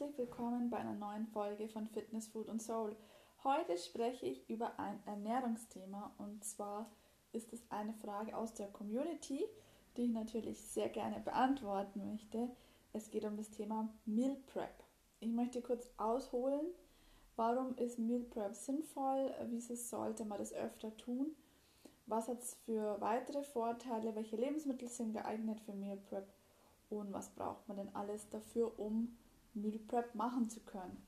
herzlich willkommen bei einer neuen Folge von Fitness, Food und Soul. Heute spreche ich über ein Ernährungsthema und zwar ist es eine Frage aus der Community, die ich natürlich sehr gerne beantworten möchte. Es geht um das Thema Meal Prep. Ich möchte kurz ausholen, warum ist Meal Prep sinnvoll, wieso sollte man das öfter tun, was hat es für weitere Vorteile, welche Lebensmittel sind geeignet für Meal Prep und was braucht man denn alles dafür, um Meal Prep machen zu können.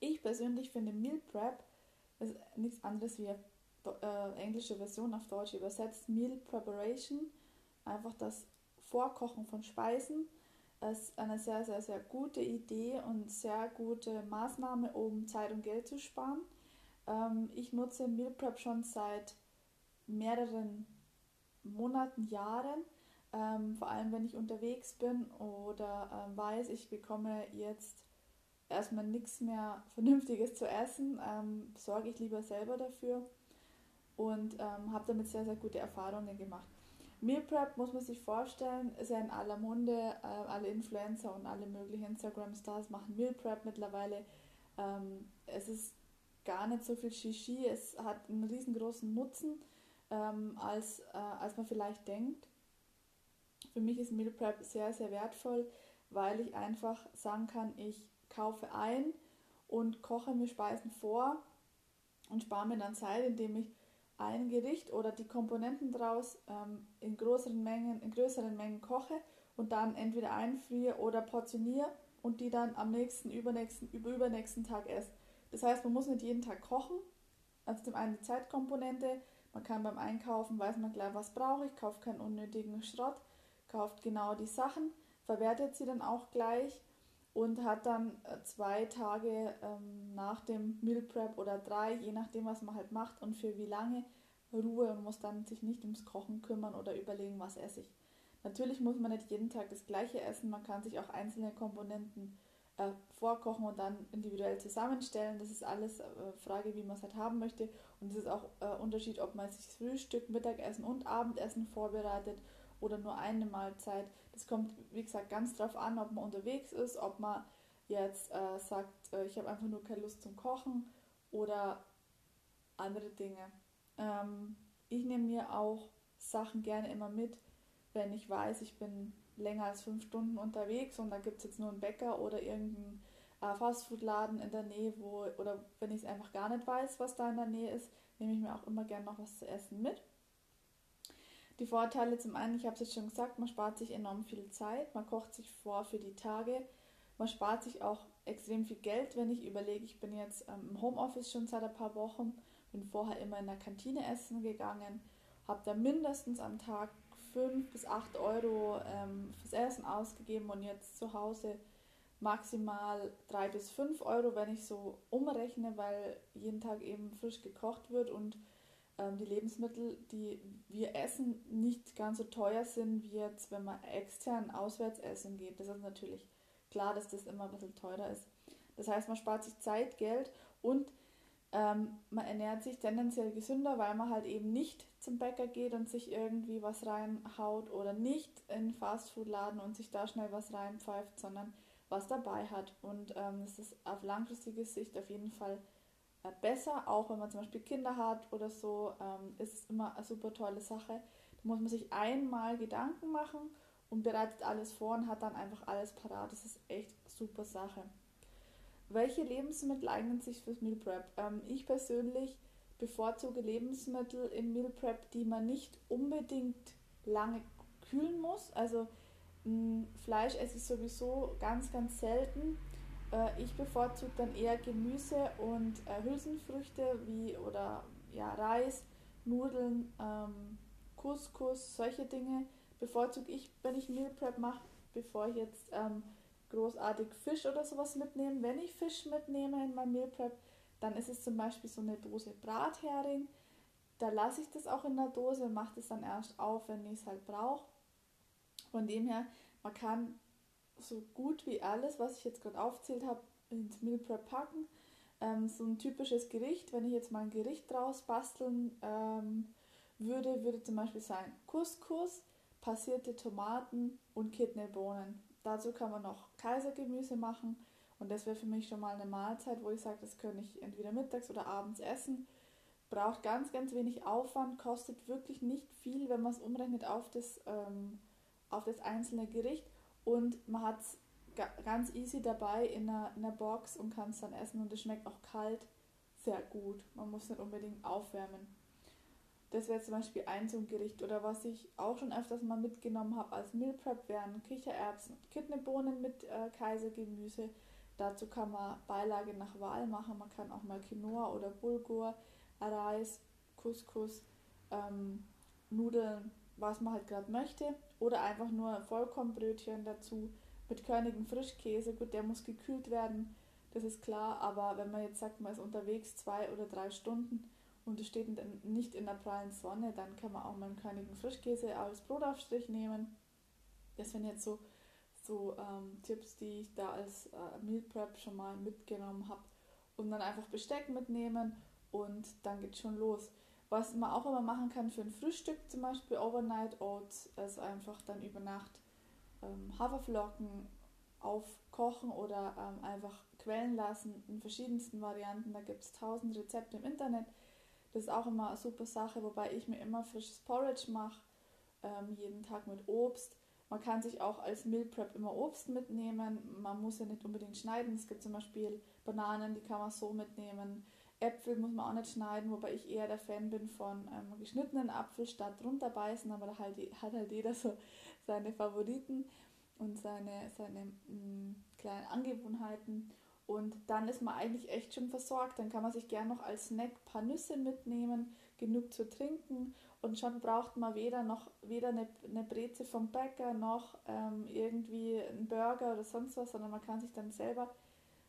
Ich persönlich finde Meal Prep ist nichts anderes wie äh, englische Version auf Deutsch übersetzt. Meal Preparation, einfach das Vorkochen von Speisen, ist eine sehr, sehr, sehr gute Idee und sehr gute Maßnahme, um Zeit und Geld zu sparen. Ähm, ich nutze Meal Prep schon seit mehreren Monaten, Jahren ähm, vor allem, wenn ich unterwegs bin oder ähm, weiß, ich bekomme jetzt erstmal nichts mehr Vernünftiges zu essen, ähm, sorge ich lieber selber dafür und ähm, habe damit sehr, sehr gute Erfahrungen gemacht. Meal Prep muss man sich vorstellen, ist ja in aller Munde, äh, alle Influencer und alle möglichen Instagram-Stars machen Meal Prep mittlerweile. Ähm, es ist gar nicht so viel Shishi, es hat einen riesengroßen Nutzen, ähm, als, äh, als man vielleicht denkt. Für mich ist Meal Prep sehr, sehr wertvoll, weil ich einfach sagen kann, ich kaufe ein und koche mir Speisen vor und spare mir dann Zeit, indem ich ein Gericht oder die Komponenten daraus ähm, in größeren Mengen, in größeren Mengen koche und dann entweder einfriere oder portioniere und die dann am nächsten, übernächsten, über übernächsten Tag esse. Das heißt, man muss nicht jeden Tag kochen. Also zum einen die Zeitkomponente, man kann beim Einkaufen, weiß man gleich, was brauche ich, kaufe keinen unnötigen Schrott kauft genau die Sachen, verwertet sie dann auch gleich und hat dann äh, zwei Tage ähm, nach dem Meal Prep oder drei, je nachdem, was man halt macht und für wie lange, Ruhe und muss dann sich nicht ums Kochen kümmern oder überlegen, was esse ich. Natürlich muss man nicht jeden Tag das gleiche essen, man kann sich auch einzelne Komponenten äh, vorkochen und dann individuell zusammenstellen. Das ist alles äh, Frage, wie man es halt haben möchte. Und es ist auch äh, Unterschied, ob man sich Frühstück, Mittagessen und Abendessen vorbereitet oder nur eine Mahlzeit. Das kommt, wie gesagt, ganz drauf an, ob man unterwegs ist, ob man jetzt äh, sagt, äh, ich habe einfach nur keine Lust zum Kochen oder andere Dinge. Ähm, ich nehme mir auch Sachen gerne immer mit, wenn ich weiß, ich bin länger als fünf Stunden unterwegs und da gibt es jetzt nur einen Bäcker oder irgendeinen äh, Fastfood-Laden in der Nähe, wo, oder wenn ich es einfach gar nicht weiß, was da in der Nähe ist, nehme ich mir auch immer gerne noch was zu essen mit. Die Vorteile zum einen, ich habe es jetzt schon gesagt, man spart sich enorm viel Zeit, man kocht sich vor für die Tage, man spart sich auch extrem viel Geld, wenn ich überlege, ich bin jetzt ähm, im Homeoffice schon seit ein paar Wochen, bin vorher immer in der Kantine essen gegangen, habe da mindestens am Tag 5 bis 8 Euro ähm, fürs Essen ausgegeben und jetzt zu Hause maximal 3 bis 5 Euro, wenn ich so umrechne, weil jeden Tag eben frisch gekocht wird und ähm, die Lebensmittel, die wir essen, nicht ganz so teuer sind, wie jetzt, wenn man extern auswärts essen geht. Das ist natürlich klar, dass das immer ein bisschen teurer ist. Das heißt, man spart sich Zeit, Geld und ähm, man ernährt sich tendenziell gesünder, weil man halt eben nicht zum Bäcker geht und sich irgendwie was reinhaut oder nicht in Fastfood-Laden und sich da schnell was reinpfeift, sondern was dabei hat. Und ähm, es ist auf langfristige Sicht auf jeden Fall besser, auch wenn man zum Beispiel Kinder hat oder so, ähm, ist es immer eine super tolle Sache. Da muss man sich einmal Gedanken machen und bereitet alles vor und hat dann einfach alles parat. Das ist echt super Sache. Welche Lebensmittel eignen sich fürs Meal Prep? Ähm, ich persönlich bevorzuge Lebensmittel im Meal Prep, die man nicht unbedingt lange kühlen muss. Also mh, Fleisch esse ich sowieso ganz, ganz selten. Äh, ich bevorzuge dann eher Gemüse und äh, Hülsenfrüchte wie oder ja, Reis, Nudeln, ähm, Couscous, solche Dinge bevorzuge ich, wenn ich Meal Prep mache, bevor ich jetzt ähm, großartig Fisch oder sowas mitnehme. Wenn ich Fisch mitnehme in meinem Meal Prep, dann ist es zum Beispiel so eine Dose Brathering. Da lasse ich das auch in der Dose und mache das dann erst auf, wenn ich es halt brauche. Von dem her, man kann so gut wie alles, was ich jetzt gerade aufzählt habe, ins Meal Prep packen. Ähm, so ein typisches Gericht, wenn ich jetzt mal ein Gericht draus basteln ähm, würde, würde zum Beispiel sein Couscous, passierte Tomaten und Kidneybohnen. Dazu kann man noch Kaisergemüse machen Und das wäre für mich schon mal eine Mahlzeit, wo ich sage, das könnte ich entweder mittags oder abends essen. Braucht ganz, ganz wenig Aufwand, kostet wirklich nicht viel, wenn man es umrechnet auf das, ähm, auf das einzelne Gericht. Und man hat es ganz easy dabei in einer, in einer Box und kann es dann essen und es schmeckt auch kalt sehr gut. Man muss nicht unbedingt aufwärmen. Das wäre zum Beispiel ein so ein Gericht. Oder was ich auch schon öfters mal mitgenommen habe als Meal Prep wären Kichererbsen, Kidneybohnen mit äh, Kaisergemüse. Dazu kann man Beilage nach Wahl machen. Man kann auch mal Quinoa oder Bulgur, Reis, Couscous, ähm, Nudeln, was man halt gerade möchte. Oder einfach nur Vollkornbrötchen dazu mit körnigem Frischkäse. Gut, der muss gekühlt werden, das ist klar. Aber wenn man jetzt sagt, man ist unterwegs zwei oder drei Stunden, und es steht nicht in der prallen Sonne, dann kann man auch mal einen körnigen Frischkäse als Brotaufstrich nehmen. Das sind jetzt so, so ähm, Tipps, die ich da als äh, Meal Prep schon mal mitgenommen habe. Und dann einfach Besteck mitnehmen und dann geht schon los. Was man auch immer machen kann für ein Frühstück, zum Beispiel Overnight Oats, also einfach dann über Nacht ähm, Haferflocken aufkochen oder ähm, einfach quellen lassen in verschiedensten Varianten. Da gibt es tausend Rezepte im Internet. Das ist auch immer eine super Sache, wobei ich mir immer frisches Porridge mache, ähm, jeden Tag mit Obst. Man kann sich auch als Meal Prep immer Obst mitnehmen. Man muss ja nicht unbedingt schneiden. Es gibt zum Beispiel Bananen, die kann man so mitnehmen. Äpfel muss man auch nicht schneiden, wobei ich eher der Fan bin von ähm, geschnittenen Apfel statt drunter beißen, aber da halt, hat halt jeder so seine Favoriten und seine, seine mh, mm, kleinen Angewohnheiten. Und dann ist man eigentlich echt schon versorgt. Dann kann man sich gern noch als Snack ein paar Nüsse mitnehmen, genug zu trinken und schon braucht man weder noch weder eine, eine Breze vom Bäcker noch ähm, irgendwie einen Burger oder sonst was, sondern man kann sich dann selber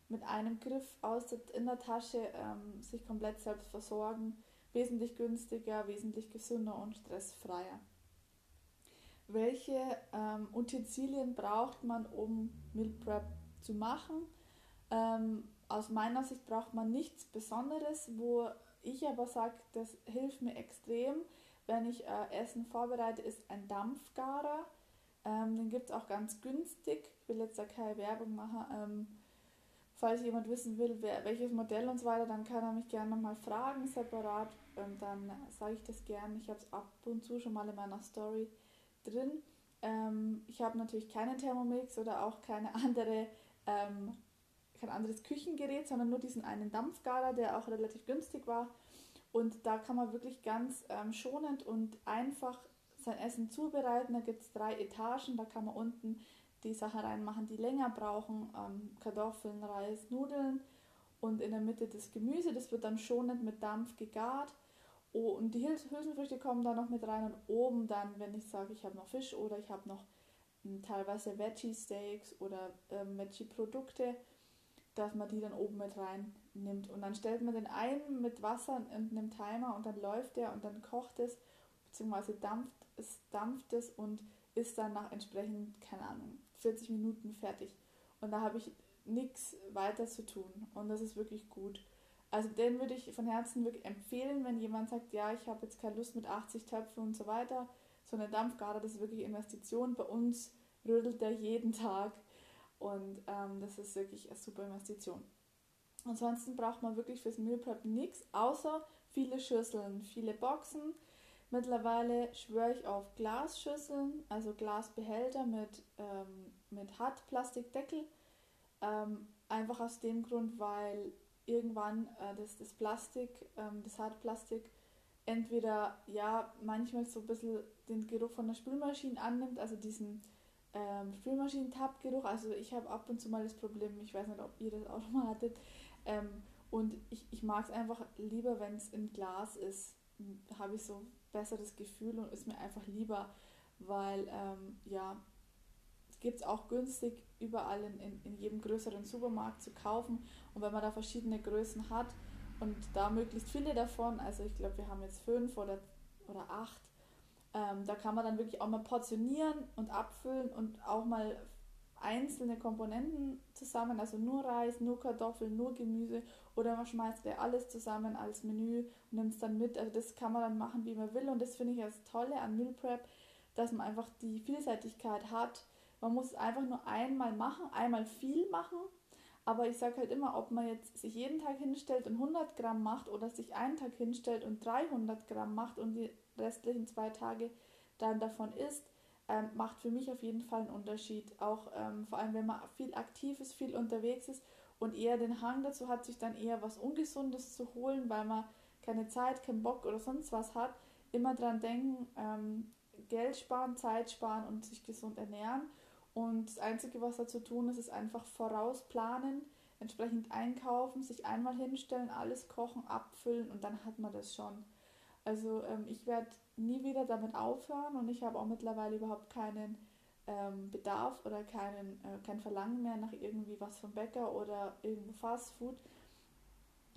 mit einem Griff aus der, in der Tasche ähm, sich komplett selbst versorgen. Wesentlich günstiger, wesentlich gesünder und stressfreier. Welche ähm, Utensilien braucht man, um Meal Prep zu machen? Ähm, aus meiner Sicht braucht man nichts Besonderes, wo ich aber sage, das hilft mir extrem, wenn ich äh, Essen vorbereite, ist ein Dampfgarer. Ähm, den gibt es auch ganz günstig. Ich will jetzt da keine Werbung machen. Ähm, falls jemand wissen will, wer, welches Modell und so weiter, dann kann er mich gerne nochmal fragen, separat. Und dann sage ich das gerne. Ich habe es ab und zu schon mal in meiner Story drin. Ähm, ich habe natürlich keinen Thermomix oder auch keine andere ähm, kein anderes Küchengerät, sondern nur diesen einen Dampfgarer, der auch relativ günstig war. Und da kann man wirklich ganz ähm, schonend und einfach sein Essen zubereiten. Da gibt es drei Etagen, da kann man unten die Sachen reinmachen, die länger brauchen. Ähm, Kartoffeln, Reis, Nudeln und in der Mitte das Gemüse. Das wird dann schonend mit Dampf gegart. Oh, und die Hülsenfrüchte kommen da noch mit rein und oben dann, wenn ich sage, ich habe noch Fisch oder ich habe noch ähm, teilweise Veggie-Steaks oder ähm, Veggie-Produkte, dass man die dann oben mit rein nimmt. Und dann stellt man den ein mit Wasser und einem Timer und dann läuft der und dann kocht es, beziehungsweise dampft es, dampft es und ist dann nach entsprechend, keine Ahnung, 40 Minuten fertig. Und da habe ich nichts weiter zu tun. Und das ist wirklich gut. Also den würde ich von Herzen wirklich empfehlen, wenn jemand sagt, ja, ich habe jetzt keine Lust mit 80 Töpfen und so weiter. So eine Dampfgarer, das ist wirklich Investition. Bei uns rödelt der jeden Tag und ähm, das ist wirklich eine super Investition. Ansonsten braucht man wirklich fürs Meal Prep nichts, außer viele Schüsseln, viele Boxen. Mittlerweile schwöre ich auf Glasschüsseln, also Glasbehälter mit, ähm, mit Hartplastikdeckel. Ähm, einfach aus dem Grund, weil irgendwann äh, das, das Plastik, ähm, das Hartplastik, entweder ja manchmal so ein bisschen den Geruch von der Spülmaschine annimmt, also diesen ähm, Spülmaschinen-Tab-Geruch. Also ich habe ab und zu mal das Problem, ich weiß nicht, ob ihr das auch schon mal hattet. Ähm, und ich, ich mag es einfach lieber, wenn es in Glas ist. Da habe ich so besseres Gefühl und ist mir einfach lieber, weil ähm, ja, gibt es auch günstig überall in, in, in jedem größeren Supermarkt zu kaufen. Und wenn man da verschiedene Größen hat und da möglichst viele davon, also ich glaube, wir haben jetzt fünf oder, oder acht, ähm, da kann man dann wirklich auch mal portionieren und abfüllen und auch mal einzelne Komponenten zusammen, also nur Reis, nur Kartoffeln, nur Gemüse oder man schmeißt ja alles zusammen als Menü und nimmt es dann mit. Also das kann man dann machen, wie man will und das finde ich das Tolle an Meal Prep, dass man einfach die Vielseitigkeit hat. Man muss es einfach nur einmal machen, einmal viel machen, Aber ich sage halt immer, ob man jetzt sich jeden Tag hinstellt und 100 Gramm macht oder sich einen Tag hinstellt und 300 Gramm macht und die restlichen zwei Tage dann davon isst, ähm, macht für mich auf jeden Fall einen Unterschied. Auch ähm, vor allem, wenn man viel aktiv ist, viel unterwegs ist und eher den Hang dazu hat, sich dann eher was Ungesundes zu holen, weil man keine Zeit, keinen Bock oder sonst was hat, immer dran denken, ähm, Geld sparen, Zeit sparen und sich gesund ernähren. Und das Einzige, was da zu tun ist, ist einfach vorausplanen, entsprechend einkaufen, sich einmal hinstellen, alles kochen, abfüllen und dann hat man das schon. Also ähm, ich werde nie wieder damit aufhören und ich habe auch mittlerweile überhaupt keinen ähm, Bedarf oder keinen, äh, kein Verlangen mehr nach irgendwie was vom Bäcker oder irgendwo Fast Food,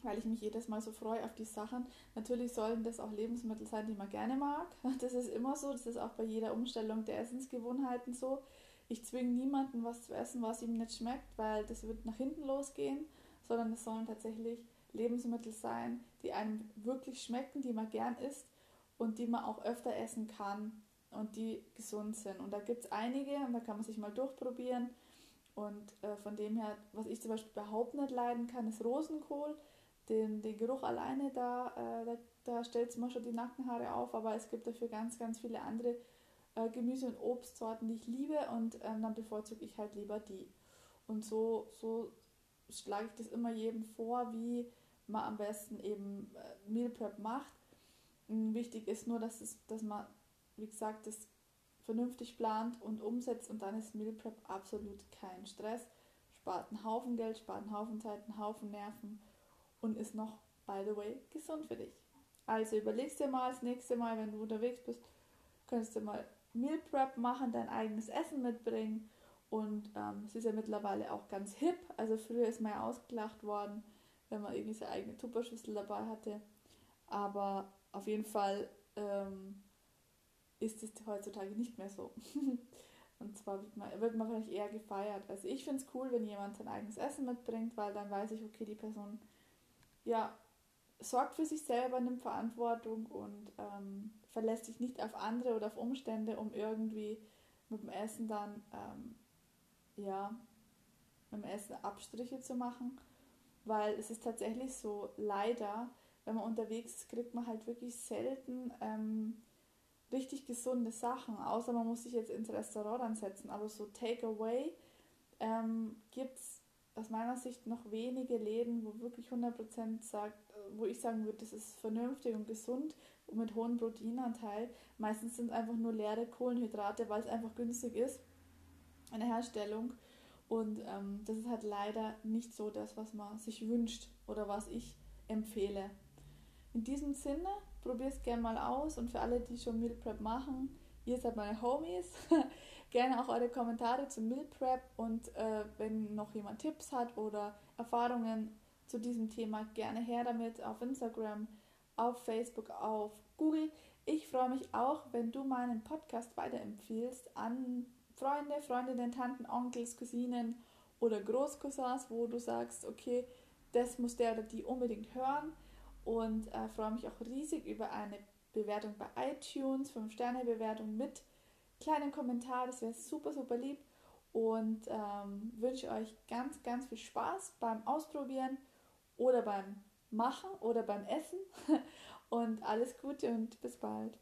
weil ich mich jedes Mal so freue auf die Sachen. Natürlich sollen das auch Lebensmittel sein, die man gerne mag. Das ist immer so, das ist auch bei jeder Umstellung der Essensgewohnheiten so. Ich zwinge niemanden was zu essen, was ihm nicht schmeckt, weil das wird nach hinten losgehen, sondern es sollen tatsächlich Lebensmittel sein, die einem wirklich schmecken, die man gern isst und die man auch öfter essen kann und die gesund sind. Und da gibt es einige und da kann man sich mal durchprobieren. Und äh, von dem her, was ich zum Beispiel überhaupt nicht leiden kann, ist Rosenkohl. Den, den Geruch alleine, da, äh, da, da stellt es mir schon die Nackenhaare auf, aber es gibt dafür ganz, ganz viele andere äh, Gemüse- und Obstsorten, die ich liebe und ähm, dann bevorzuge ich halt lieber die. Und so, so schlage ich das immer jedem vor, wie man am besten eben äh, Meal Prep macht. Wichtig ist nur, dass, es, dass man, wie gesagt, das vernünftig plant und umsetzt und dann ist Meal Prep absolut kein Stress. Spart einen Haufen Geld, spart einen Haufen Zeit, einen Haufen Nerven und ist noch, by the way, gesund für dich. Also überlegst dir mal das nächste Mal, wenn du unterwegs bist, könntest du mal Meal Prep machen, dein eigenes Essen mitbringen und ähm, es ist ja mittlerweile auch ganz hip. Also früher ist man ja ausgelacht worden, wenn man irgendwie seine eigene Tupperschüssel dabei hatte. Aber auf jeden Fall ähm, ist es heutzutage nicht mehr so. Und zwar wird man, wird man vielleicht eher gefeiert. Also ich finde es cool, wenn jemand sein eigenes Essen mitbringt, weil dann weiß ich, okay, die Person ja, sorgt für sich selber, nimmt Verantwortung und ähm, verlässt sich nicht auf andere oder auf Umstände, um irgendwie mit dem Essen dann ähm, ja, mit dem Essen Abstriche zu machen. Weil es ist tatsächlich so, leider, wenn man unterwegs ist, kriegt man halt wirklich selten ähm, richtig gesunde Sachen, außer man muss sich jetzt ins Restaurant ansetzen. Aber so Takeaway ähm, gibt es aus meiner Sicht noch wenige Läden, wo wirklich 100% sagt, wo ich sagen würde, das ist vernünftig und gesund und mit hohem Proteinanteil. Meistens sind einfach nur leere Kohlenhydrate, weil es einfach günstig ist, eine Herstellung. Und ähm, das ist halt leider nicht so das, was man sich wünscht oder was ich empfehle. In diesem Sinne, probier es gerne mal aus und für alle, die schon Meal Prep machen, ihr seid meine Homies. gerne auch eure Kommentare zum Meal Prep und äh, wenn noch jemand Tipps hat oder Erfahrungen zu diesem Thema, gerne her damit auf Instagram, auf Facebook, auf Google. Ich freue mich auch, wenn du meinen Podcast weiterempfiehlst an Freunde, Freundinnen, Tanten, Onkels, Cousinen oder Großcousins, wo du sagst, okay, das muss der oder die unbedingt hören und äh, freue mich auch riesig über eine Bewertung bei iTunes, 5-Sterne-Bewertung mit kleinen Kommentar, das wäre super, super lieb und ähm, wünsche euch ganz, ganz viel Spaß beim Ausprobieren oder beim Machen oder beim Essen und alles Gute und bis bald.